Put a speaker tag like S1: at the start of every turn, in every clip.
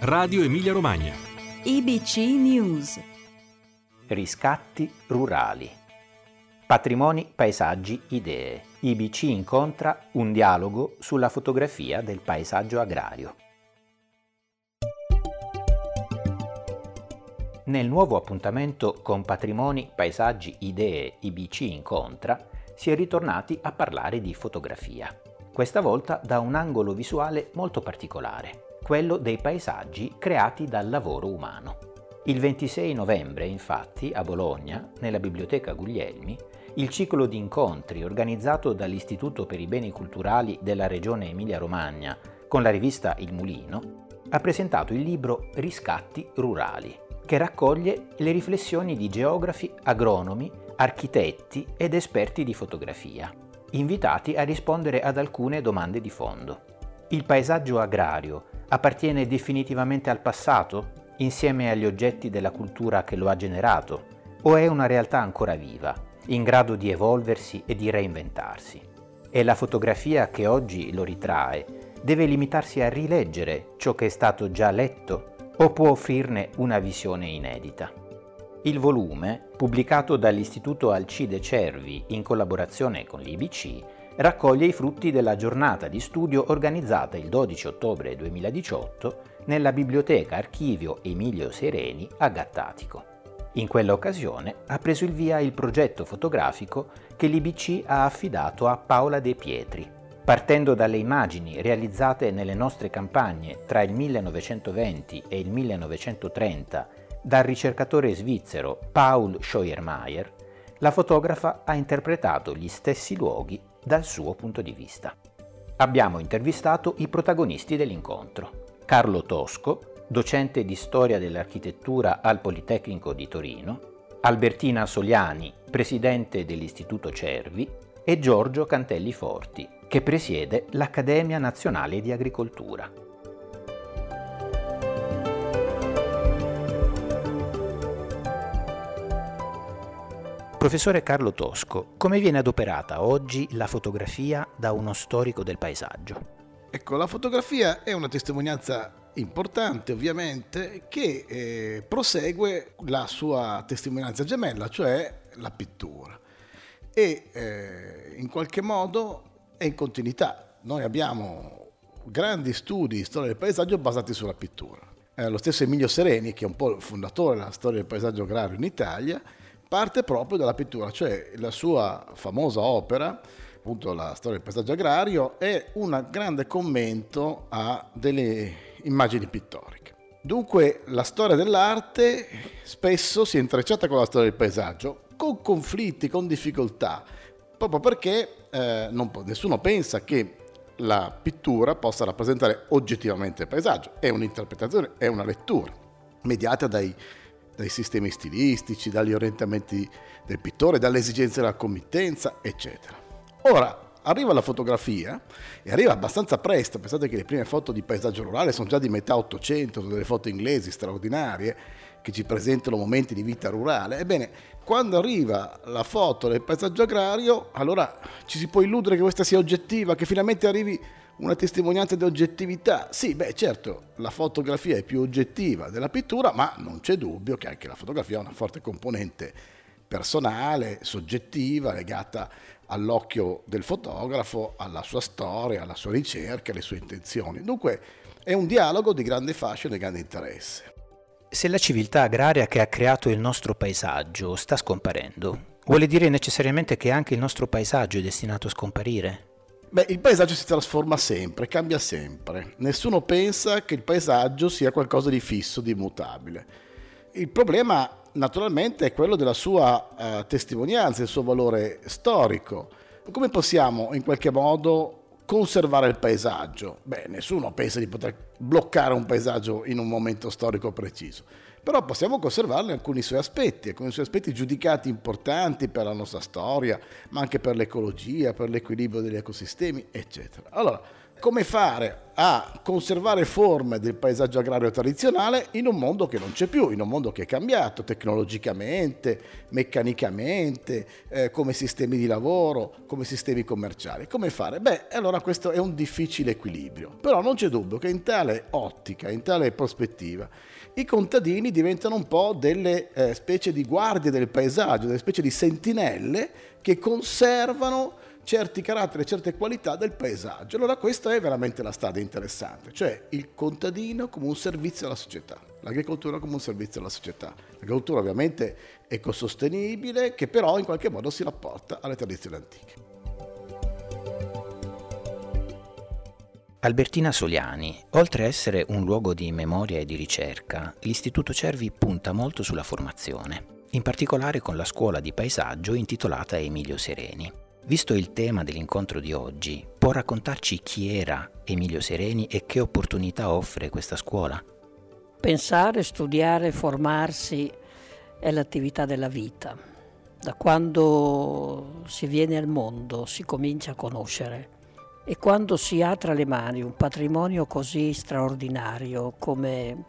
S1: Radio Emilia Romagna.
S2: IBC News.
S3: Riscatti rurali. Patrimoni, paesaggi, idee. IBC incontra un dialogo sulla fotografia del paesaggio agrario. Nel nuovo appuntamento con Patrimoni, paesaggi, idee IBC incontra si è ritornati a parlare di fotografia. Questa volta da un angolo visuale molto particolare quello dei paesaggi creati dal lavoro umano. Il 26 novembre, infatti, a Bologna, nella Biblioteca Guglielmi, il ciclo di incontri organizzato dall'Istituto per i Beni Culturali della Regione Emilia-Romagna con la rivista Il Mulino ha presentato il libro Riscatti rurali, che raccoglie le riflessioni di geografi, agronomi, architetti ed esperti di fotografia, invitati a rispondere ad alcune domande di fondo. Il paesaggio agrario appartiene definitivamente al passato, insieme agli oggetti della cultura che lo ha generato, o è una realtà ancora viva, in grado di evolversi e di reinventarsi? E la fotografia che oggi lo ritrae deve limitarsi a rileggere ciò che è stato già letto o può offrirne una visione inedita? Il volume, pubblicato dall'Istituto Alcide Cervi in collaborazione con l'IBC, raccoglie i frutti della giornata di studio organizzata il 12 ottobre 2018 nella biblioteca archivio Emilio Sereni a Gattatico. In quell'occasione ha preso il via il progetto fotografico che l'IBC ha affidato a Paola De Pietri, partendo dalle immagini realizzate nelle nostre campagne tra il 1920 e il 1930 dal ricercatore svizzero Paul Scheuermeier, la fotografa ha interpretato gli stessi luoghi dal suo punto di vista. Abbiamo intervistato i protagonisti dell'incontro. Carlo Tosco, docente di storia dell'architettura al Politecnico di Torino, Albertina Soliani, presidente dell'Istituto Cervi, e Giorgio Cantelli Forti, che presiede l'Accademia Nazionale di Agricoltura. Professore Carlo Tosco, come viene adoperata oggi la fotografia da uno storico del paesaggio?
S4: Ecco, la fotografia è una testimonianza importante ovviamente che eh, prosegue la sua testimonianza gemella, cioè la pittura e eh, in qualche modo è in continuità. Noi abbiamo grandi studi di storia del paesaggio basati sulla pittura. Eh, lo stesso Emilio Sereni, che è un po' il fondatore della storia del paesaggio agrario in Italia, parte proprio dalla pittura, cioè la sua famosa opera, appunto la storia del paesaggio agrario, è un grande commento a delle immagini pittoriche. Dunque la storia dell'arte spesso si è intrecciata con la storia del paesaggio, con conflitti, con difficoltà, proprio perché eh, non, nessuno pensa che la pittura possa rappresentare oggettivamente il paesaggio, è un'interpretazione, è una lettura, mediata dai dai sistemi stilistici, dagli orientamenti del pittore, dalle esigenze della committenza, eccetera. Ora, arriva la fotografia e arriva abbastanza presto, pensate che le prime foto di paesaggio rurale sono già di metà 800, sono delle foto inglesi straordinarie che ci presentano momenti di vita rurale. Ebbene, quando arriva la foto del paesaggio agrario, allora ci si può illudere che questa sia oggettiva, che finalmente arrivi una testimonianza di oggettività. Sì, beh, certo, la fotografia è più oggettiva della pittura, ma non c'è dubbio che anche la fotografia ha una forte componente personale, soggettiva, legata all'occhio del fotografo, alla sua storia, alla sua ricerca, alle sue intenzioni. Dunque è un dialogo di grande fascino e di grande interesse.
S3: Se la civiltà agraria che ha creato il nostro paesaggio sta scomparendo, vuole dire necessariamente che anche il nostro paesaggio è destinato a scomparire?
S4: Beh, il paesaggio si trasforma sempre, cambia sempre. Nessuno pensa che il paesaggio sia qualcosa di fisso, di immutabile. Il problema naturalmente è quello della sua uh, testimonianza, il suo valore storico. Come possiamo in qualche modo conservare il paesaggio? Beh, nessuno pensa di poter bloccare un paesaggio in un momento storico preciso però possiamo conservarne alcuni suoi aspetti, alcuni suoi aspetti giudicati importanti per la nostra storia, ma anche per l'ecologia, per l'equilibrio degli ecosistemi, eccetera. Allora, come fare a conservare forme del paesaggio agrario tradizionale in un mondo che non c'è più, in un mondo che è cambiato tecnologicamente, meccanicamente, eh, come sistemi di lavoro, come sistemi commerciali. Come fare? Beh, allora questo è un difficile equilibrio, però non c'è dubbio che in tale ottica, in tale prospettiva, i contadini diventano un po' delle eh, specie di guardie del paesaggio, delle specie di sentinelle che conservano certi caratteri, certe qualità del paesaggio. Allora questa è veramente la strada interessante, cioè il contadino come un servizio alla società, l'agricoltura come un servizio alla società. L'agricoltura ovviamente ecosostenibile che però in qualche modo si rapporta alle tradizioni antiche.
S3: Albertina Soliani, oltre a essere un luogo di memoria e di ricerca, l'Istituto Cervi punta molto sulla formazione, in particolare con la scuola di paesaggio intitolata Emilio Sereni. Visto il tema dell'incontro di oggi, può raccontarci chi era Emilio Sereni e che opportunità offre questa scuola?
S5: Pensare, studiare, formarsi è l'attività della vita. Da quando si viene al mondo si comincia a conoscere e quando si ha tra le mani un patrimonio così straordinario come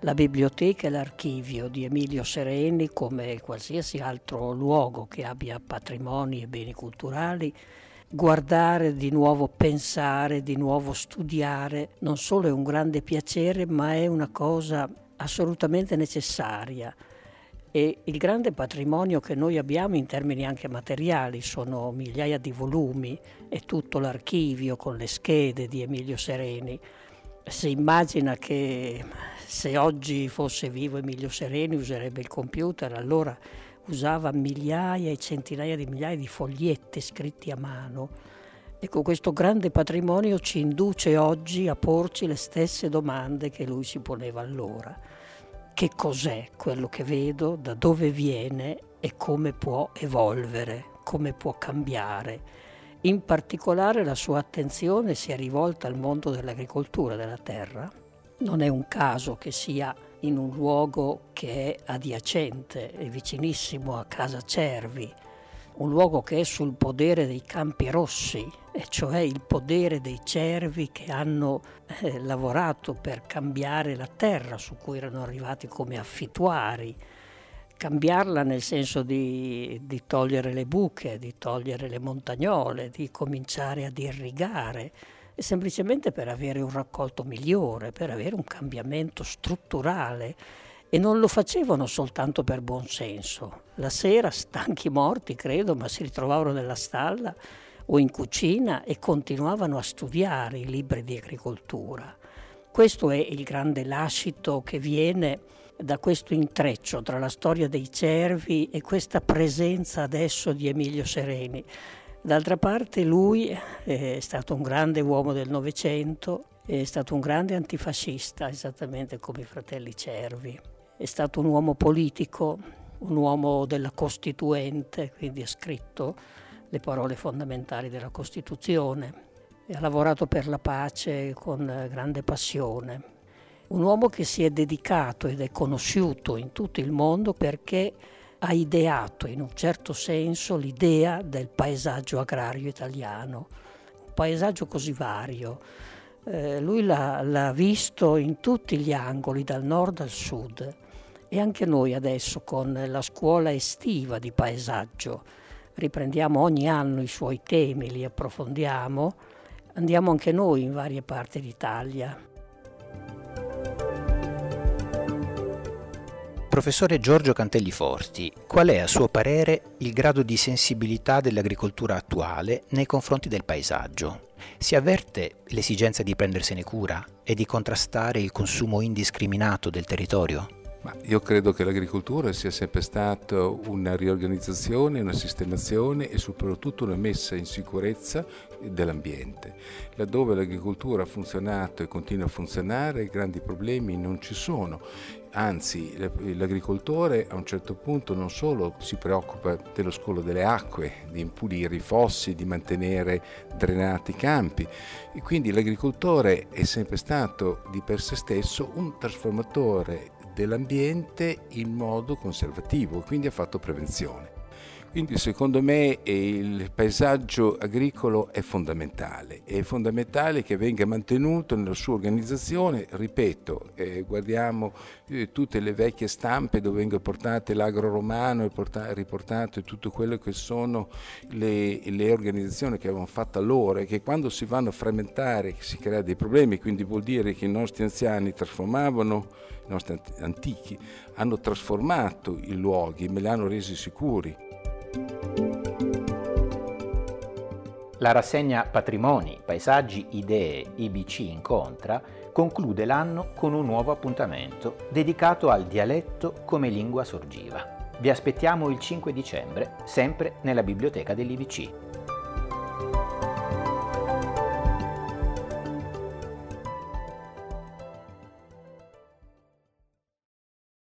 S5: la biblioteca e l'archivio di Emilio Sereni, come qualsiasi altro luogo che abbia patrimoni e beni culturali, guardare di nuovo, pensare, di nuovo studiare, non solo è un grande piacere, ma è una cosa assolutamente necessaria e il grande patrimonio che noi abbiamo in termini anche materiali sono migliaia di volumi e tutto l'archivio con le schede di Emilio Sereni. Si immagina che se oggi fosse vivo Emilio Sereni userebbe il computer, allora usava migliaia e centinaia di migliaia di foglietti scritti a mano. Ecco, questo grande patrimonio ci induce oggi a porci le stesse domande che lui si poneva allora che cos'è quello che vedo, da dove viene e come può evolvere, come può cambiare. In particolare la sua attenzione si è rivolta al mondo dell'agricoltura della terra. Non è un caso che sia in un luogo che è adiacente e vicinissimo a Casa Cervi, un luogo che è sul podere dei Campi Rossi, e cioè il podere dei cervi che hanno eh, lavorato per cambiare la terra su cui erano arrivati come affittuari, cambiarla nel senso di, di togliere le buche, di togliere le montagnole, di cominciare ad irrigare, semplicemente per avere un raccolto migliore, per avere un cambiamento strutturale e non lo facevano soltanto per buon senso. La sera, stanchi morti, credo, ma si ritrovavano nella stalla o in cucina e continuavano a studiare i libri di agricoltura. Questo è il grande lascito che viene da questo intreccio tra la storia dei cervi e questa presenza adesso di Emilio Sereni. D'altra parte lui è stato un grande uomo del Novecento, è stato un grande antifascista, esattamente come i fratelli Cervi è stato un uomo politico, un uomo della Costituente, quindi ha scritto le parole fondamentali della Costituzione e ha lavorato per la pace con grande passione. Un uomo che si è dedicato ed è conosciuto in tutto il mondo perché ha ideato in un certo senso l'idea del paesaggio agrario italiano, un paesaggio così vario. Eh, lui l'ha, l'ha visto in tutti gli angoli, dal nord al sud e anche noi adesso con la scuola estiva di paesaggio riprendiamo ogni anno i suoi temi, li approfondiamo, andiamo anche noi in varie parti d'Italia.
S3: Professore Giorgio Cantelli Forti, qual è a suo parere il grado di sensibilità dell'agricoltura attuale nei confronti del paesaggio? Si avverte l'esigenza di prendersene cura e di contrastare il consumo indiscriminato del territorio?
S6: Ma io credo che l'agricoltura sia sempre stata una riorganizzazione, una sistemazione e soprattutto una messa in sicurezza dell'ambiente. Laddove l'agricoltura ha funzionato e continua a funzionare, grandi problemi non ci sono. Anzi, l'agricoltore a un certo punto non solo si preoccupa dello scolo delle acque, di impulire i fossi, di mantenere drenati i campi. E quindi l'agricoltore è sempre stato di per sé stesso un trasformatore dell'ambiente in modo conservativo, quindi ha fatto prevenzione. Quindi secondo me il paesaggio agricolo è fondamentale, è fondamentale che venga mantenuto nella sua organizzazione, ripeto, eh, guardiamo eh, tutte le vecchie stampe dove vengono portate l'agro romano e porta- riportate tutto quello che sono le, le organizzazioni che avevano fatto allora e che quando si vanno a frammentare si crea dei problemi, quindi vuol dire che i nostri anziani trasformavano, i nostri antichi, hanno trasformato i luoghi, me li hanno resi sicuri.
S3: La rassegna Patrimoni, Paesaggi, Idee IBC Incontra conclude l'anno con un nuovo appuntamento dedicato al dialetto come lingua sorgiva. Vi aspettiamo il 5 dicembre, sempre nella biblioteca dell'IBC.